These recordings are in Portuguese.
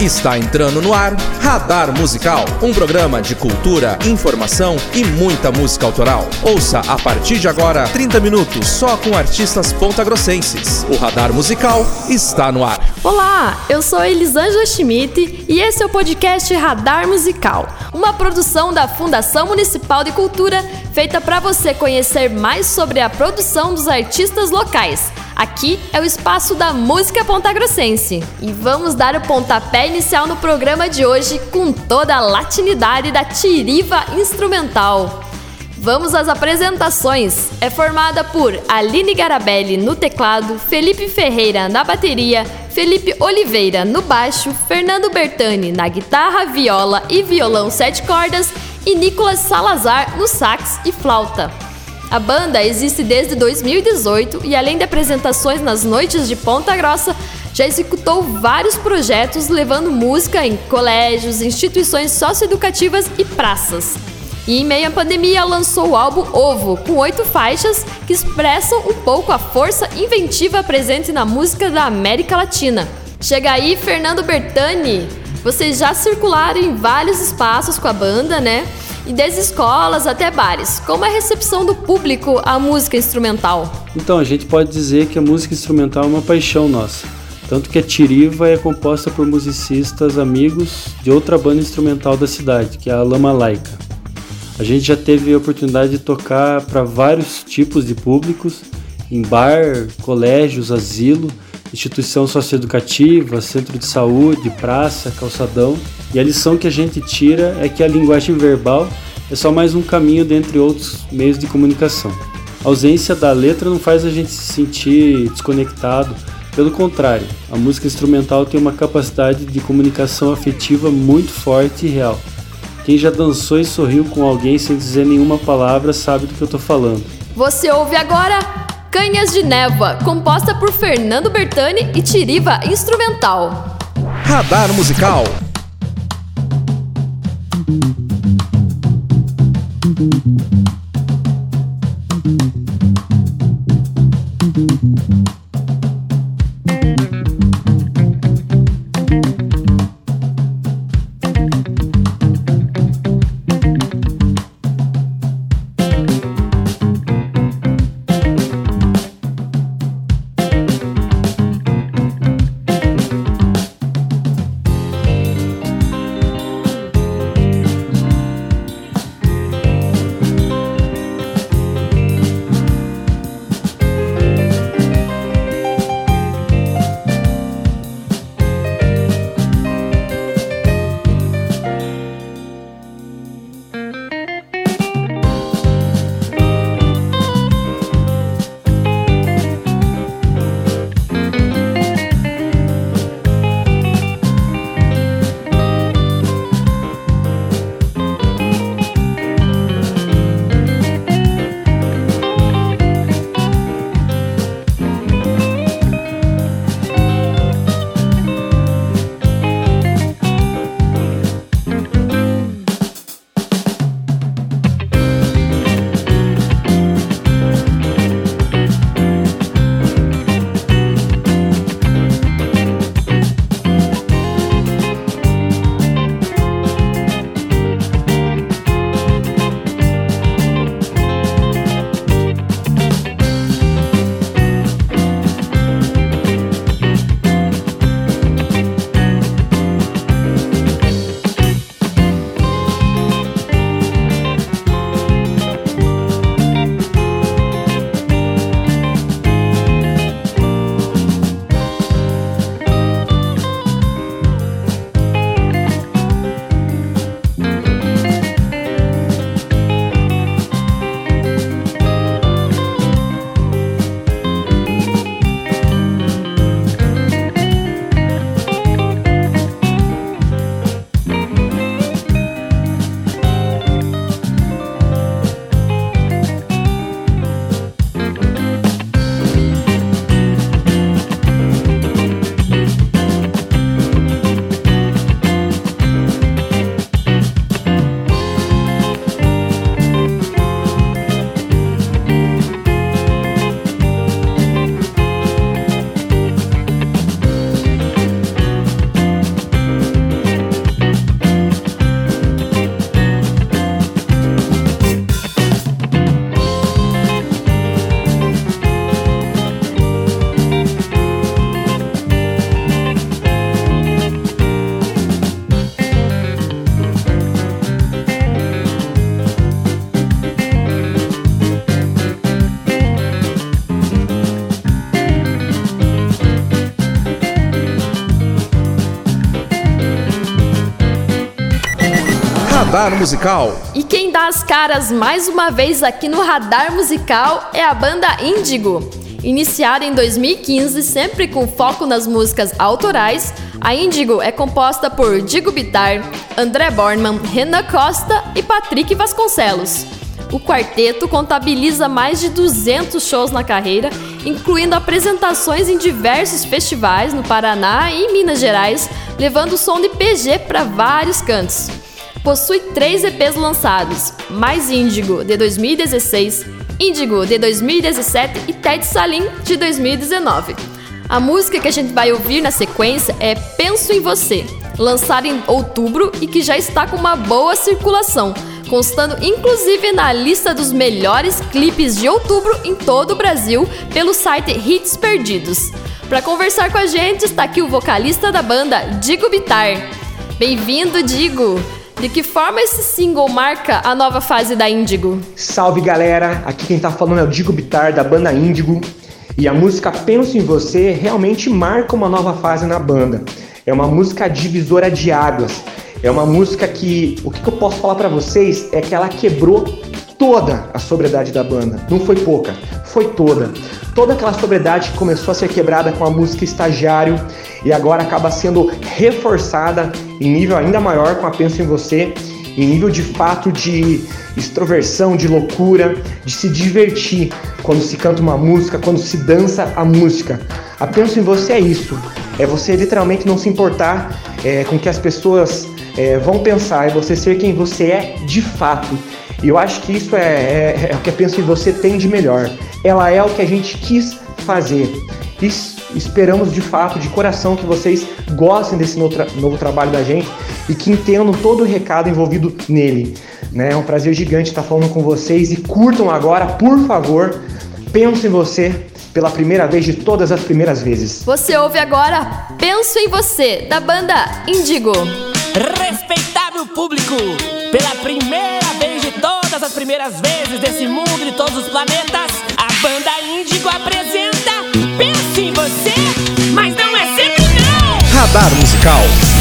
Está entrando no ar Radar Musical, um programa de cultura, informação e muita música autoral. Ouça a partir de agora 30 minutos só com artistas pontagrossenses. O Radar Musical está no ar. Olá, eu sou Elisângela Schmidt e esse é o podcast Radar Musical, uma produção da Fundação Municipal de Cultura feita para você conhecer mais sobre a produção dos artistas locais. Aqui é o espaço da música pontagrossense. E vamos dar o pontapé inicial no programa de hoje com toda a latinidade da tiriva instrumental. Vamos às apresentações. É formada por Aline Garabelli no teclado, Felipe Ferreira na bateria, Felipe Oliveira no baixo, Fernando Bertani na guitarra, viola e violão sete cordas e Nicolas Salazar no sax e flauta. A banda existe desde 2018 e, além de apresentações nas noites de Ponta Grossa, já executou vários projetos levando música em colégios, instituições socioeducativas e praças. E em meio à pandemia lançou o álbum Ovo, com oito faixas que expressam um pouco a força inventiva presente na música da América Latina. Chega aí, Fernando Bertani! Vocês já circularam em vários espaços com a banda, né? e desde escolas até bares. Como é a recepção do público à música instrumental? Então, a gente pode dizer que a música instrumental é uma paixão nossa. Tanto que a Tiriva é composta por musicistas amigos de outra banda instrumental da cidade, que é a Lama Laica. A gente já teve a oportunidade de tocar para vários tipos de públicos, em bar, colégios, asilo, instituição socioeducativa, centro de saúde, praça, calçadão. E a lição que a gente tira é que a linguagem verbal é só mais um caminho dentre outros meios de comunicação. A ausência da letra não faz a gente se sentir desconectado, pelo contrário, a música instrumental tem uma capacidade de comunicação afetiva muito forte e real. Quem já dançou e sorriu com alguém sem dizer nenhuma palavra sabe do que eu estou falando. Você ouve agora Canhas de Névoa, composta por Fernando Bertani e Tiriva Instrumental. Radar Musical. Radar Musical. E quem dá as caras mais uma vez aqui no Radar Musical é a banda Índigo. Iniciada em 2015, sempre com foco nas músicas autorais, a Índigo é composta por Digo Bitar, André Bornman, Renan Costa e Patrick Vasconcelos. O quarteto contabiliza mais de 200 shows na carreira, incluindo apresentações em diversos festivais no Paraná e em Minas Gerais, levando o som de PG para vários cantos. Possui três EPs lançados: Mais Índigo, de 2016, Índigo, de 2017 e Ted Salim, de 2019. A música que a gente vai ouvir na sequência é Penso em Você, lançada em outubro e que já está com uma boa circulação constando inclusive na lista dos melhores clipes de outubro em todo o Brasil pelo site Hits Perdidos. Para conversar com a gente está aqui o vocalista da banda, Digo Bitar. Bem-vindo, Digo! De que forma esse single marca a nova fase da Índigo? Salve galera, aqui quem tá falando é o Digo Bitar da banda Índigo e a música Penso em Você realmente marca uma nova fase na banda. É uma música divisora de águas é uma música que, o que, eu posso falar para vocês é que ela quebrou toda a sobriedade da banda. Não foi pouca, foi toda. Toda aquela sobriedade que começou a ser quebrada com a música Estagiário e agora acaba sendo reforçada em nível ainda maior com a Penso em Você, em nível de fato de extroversão, de loucura, de se divertir quando se canta uma música, quando se dança a música. A Penso em Você é isso, é você literalmente não se importar é, com que as pessoas é, vão pensar e você ser quem você é de fato. E eu acho que isso é, é, é o que a Penso em Você tem de melhor. Ela é o que a gente quis fazer. E esperamos de fato, de coração, que vocês gostem desse novo, tra novo trabalho da gente e que entendam todo o recado envolvido nele. Né? É um prazer gigante estar falando com vocês e curtam agora, por favor, Penso em Você pela primeira vez de todas as primeiras vezes. Você ouve agora Penso em Você, da banda Indigo. Respeitável público, pela primeira vez de todas as primeiras vezes desse mundo de todos os planetas, Radar Musical.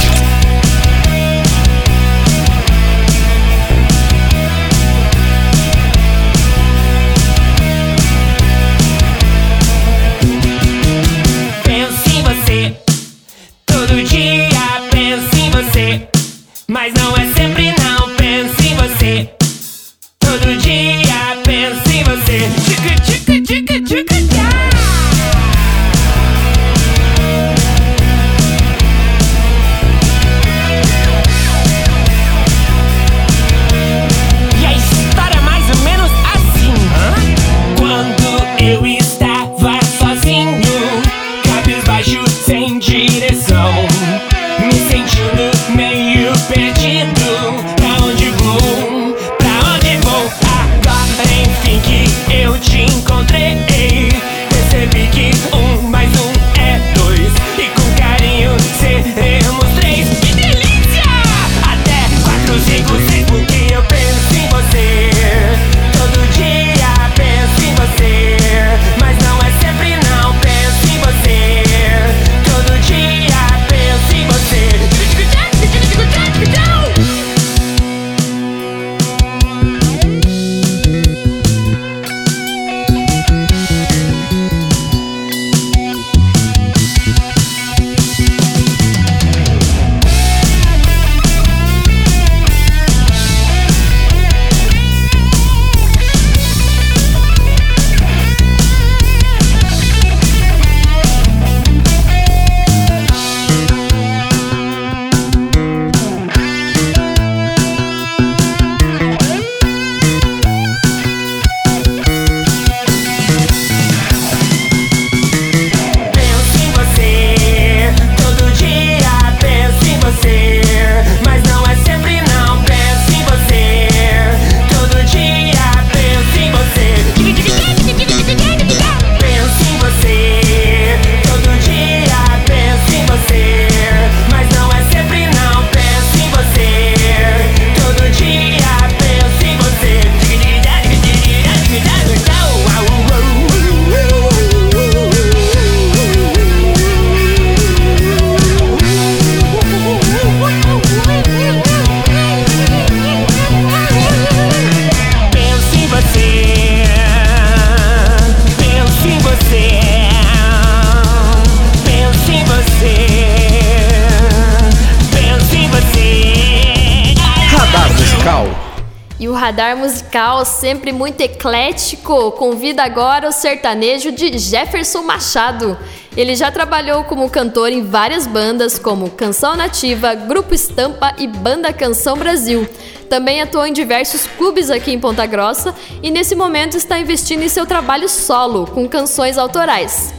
Radar musical sempre muito eclético. Convida agora o sertanejo de Jefferson Machado. Ele já trabalhou como cantor em várias bandas como Canção Nativa, Grupo Estampa e Banda Canção Brasil. Também atuou em diversos clubes aqui em Ponta Grossa e nesse momento está investindo em seu trabalho solo, com canções autorais.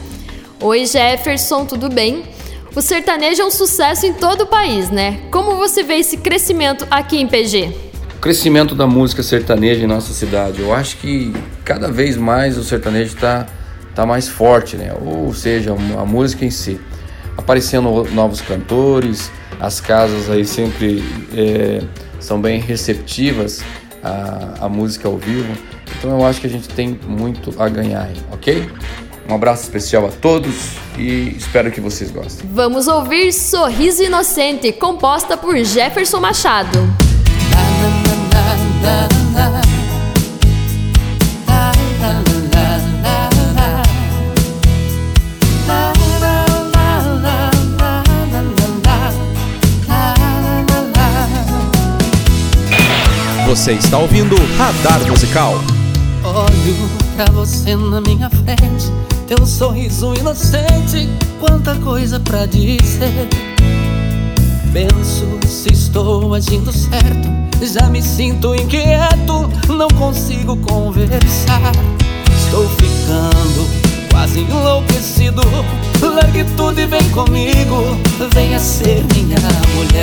Oi Jefferson, tudo bem? O sertanejo é um sucesso em todo o país, né? Como você vê esse crescimento aqui em PG? Crescimento da música sertaneja em nossa cidade. Eu acho que cada vez mais o sertanejo está tá mais forte, né? Ou seja, a música em si. Aparecendo novos cantores, as casas aí sempre é, são bem receptivas à, à música ao vivo. Então eu acho que a gente tem muito a ganhar aí, ok? Um abraço especial a todos e espero que vocês gostem. Vamos ouvir Sorriso Inocente, composta por Jefferson Machado. Você está ouvindo Radar Musical. Olho pra você na minha frente, teu sorriso inocente, quanta coisa pra dizer. Penso se estou agindo certo, já me sinto inquieto, não consigo conversar. Estou ficando quase enlouquecido. Largue tudo e vem comigo, venha ser minha mulher.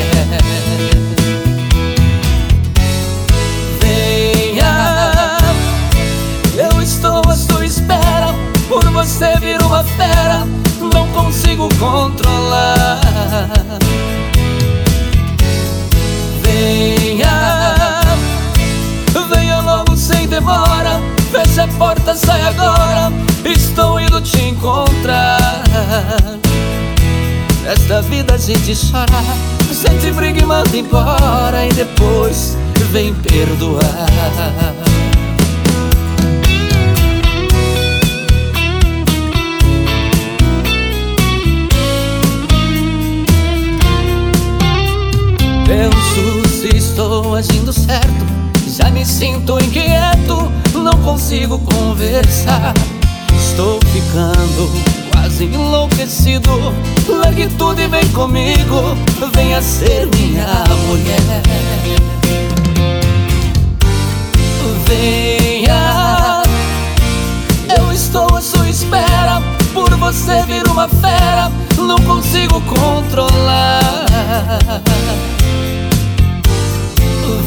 Nesta vida a gente chora, a gente briga e manda embora. E depois vem perdoar. Penso se estou agindo certo. Já me sinto inquieto, não consigo conversar. Estou ficando quase enlouquecido. Largue tudo e vem comigo. Venha ser minha mulher. Venha, eu estou à sua espera. Por você vir uma fera, não consigo controlar.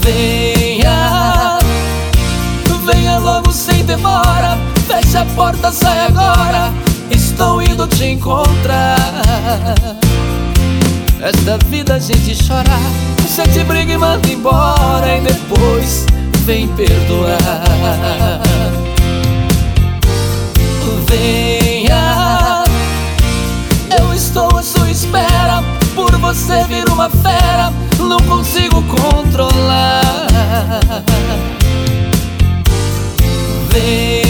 Venha, venha logo sem demora. Feche a porta, sai agora. Estou indo te encontrar. Esta vida a gente chora, a gente briga e manda embora. E depois vem perdoar. Venha, eu estou à sua espera. Por você vir uma fera não consigo controlar. Venha,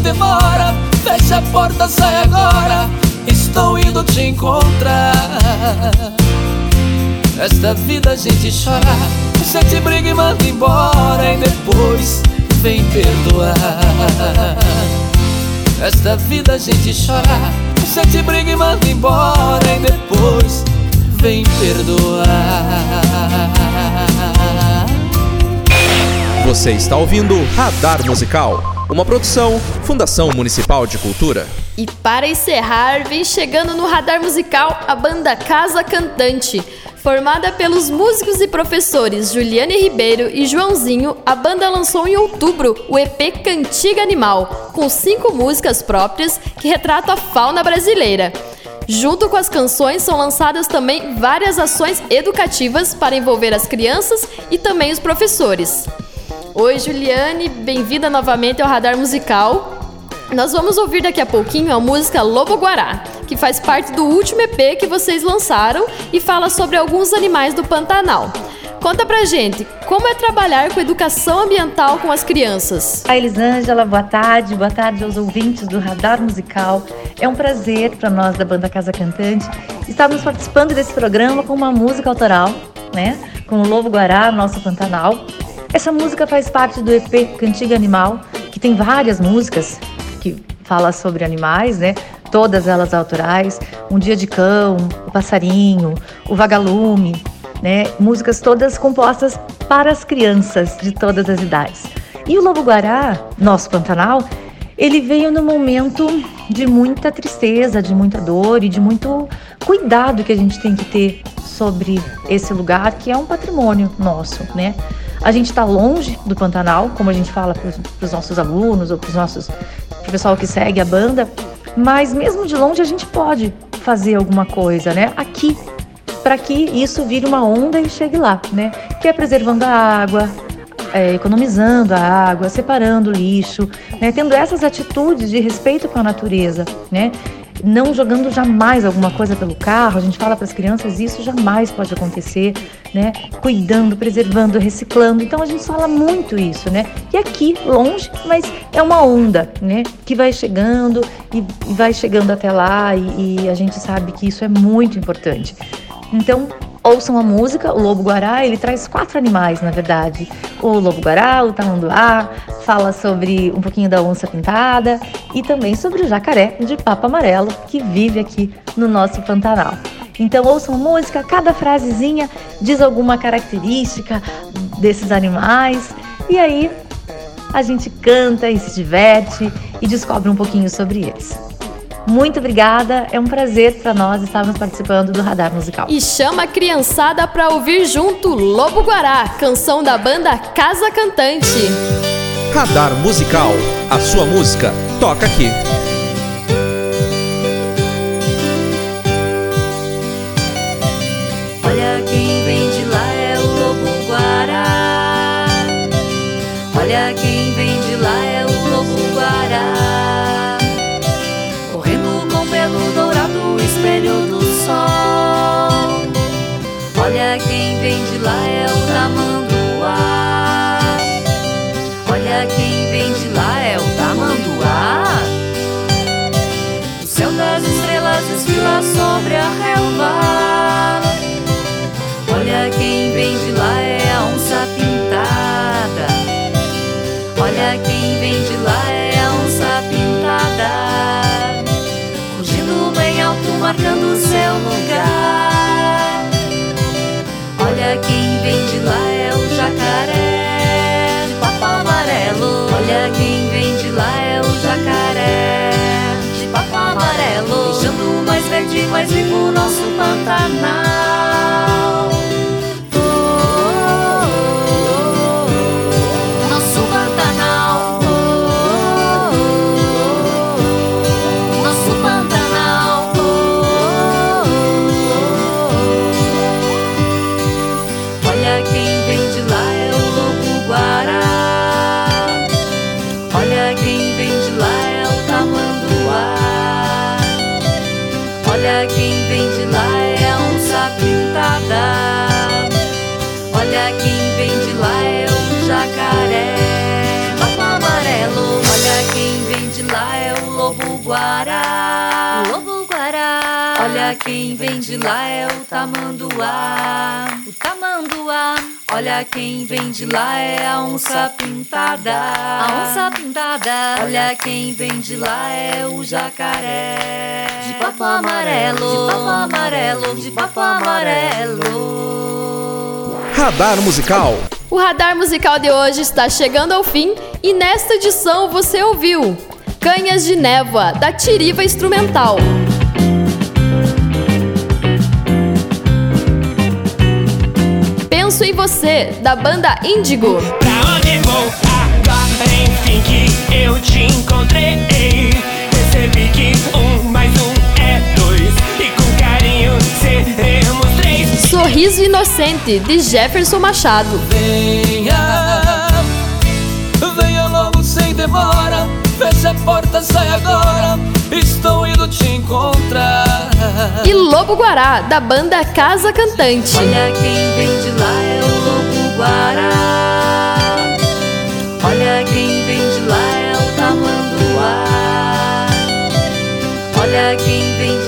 demora. Feche a porta, sai agora. Estou indo te encontrar. Esta vida a gente chora, a gente briga e manda embora. E depois vem perdoar. Esta vida a gente chora gente briga e manda embora e depois vem perdoar. Você está ouvindo Radar Musical, uma produção Fundação Municipal de Cultura. E para encerrar, vem chegando no Radar Musical a banda Casa Cantante Formada pelos músicos e professores Juliane Ribeiro e Joãozinho, a banda lançou em outubro o EP Cantiga Animal, com cinco músicas próprias que retratam a fauna brasileira. Junto com as canções são lançadas também várias ações educativas para envolver as crianças e também os professores. Oi, Juliane, bem-vinda novamente ao Radar Musical. Nós vamos ouvir daqui a pouquinho a música Lobo Guará, que faz parte do último EP que vocês lançaram e fala sobre alguns animais do Pantanal. Conta pra gente, como é trabalhar com educação ambiental com as crianças? A Elisângela, boa tarde, boa tarde aos ouvintes do Radar Musical. É um prazer para nós da banda Casa Cantante estarmos participando desse programa com uma música autoral, né? com o Lobo Guará, nosso Pantanal. Essa música faz parte do EP Cantiga Animal, que tem várias músicas que fala sobre animais, né? Todas elas autorais. Um Dia de Cão, O Passarinho, O Vagalume, né? Músicas todas compostas para as crianças de todas as idades. E o Lobo Guará, nosso Pantanal, ele veio no momento de muita tristeza, de muita dor e de muito cuidado que a gente tem que ter sobre esse lugar que é um patrimônio nosso, né? A gente está longe do Pantanal, como a gente fala para os nossos alunos ou para os nossos pro pessoal que segue a banda, mas mesmo de longe a gente pode fazer alguma coisa, né? Aqui, para que isso vire uma onda e chegue lá, né? Que é preservando a água, é, economizando a água, separando o lixo, né, tendo essas atitudes de respeito com a natureza, né, não jogando jamais alguma coisa pelo carro. A gente fala para as crianças isso jamais pode acontecer, né? Cuidando, preservando, reciclando. Então a gente fala muito isso, né? E aqui longe, mas é uma onda, né? Que vai chegando e, vai chegando até lá e, e a gente sabe que isso é muito importante. Então ouçam a música, o Lobo Guará, ele traz quatro animais, na verdade. O Lobo Guará, o Tamanduá, fala sobre um pouquinho da onça pintada e também sobre o jacaré de papo amarelo que vive aqui no nosso Pantanal. Então ouçam a música, cada frasezinha diz alguma característica desses animais e aí a gente canta e se diverte e descobre um pouquinho sobre eles. Muito obrigada, é um prazer para nós estarmos participando do Radar Musical. E chama a criançada para ouvir junto Lobo Guará, canção da banda Casa Cantante. Radar Musical, a sua música toca aqui. Olha quem sobre a relva. Mais vivo o nosso Pantanal. Guará. Lobo guará. Olha quem vem de lá é o tamanduá. O tamanduá. Olha quem vem de lá é a onça pintada. A onça pintada. Olha quem vem de lá é o jacaré. De papo amarelo. De papo amarelo. De papo amarelo. Radar Musical. O radar musical de hoje está chegando ao fim e nesta edição você ouviu Canhas de Névoa, da Tiriva Instrumental. Penso em Você, da banda Índigo. Pra onde vou agora? Enfim que eu te encontrei. Percebi que um mais um é dois. E com carinho seremos três. Sorriso Inocente, de Jefferson Machado. Venha, venha logo sem demora. Feche a porta, sai agora. Estou indo te encontrar. E Lobo Guará, da banda Casa Cantante. Olha quem vem de lá é o lobo guará. Olha quem vem de lá é o tamanduá. Olha quem vem de é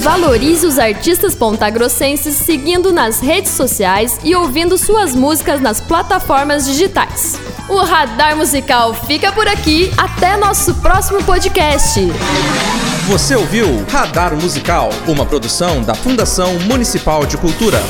Valorize os artistas pontagrossenses seguindo nas redes sociais e ouvindo suas músicas nas plataformas digitais. O Radar Musical fica por aqui. Até nosso próximo podcast. Você ouviu Radar Musical, uma produção da Fundação Municipal de Cultura.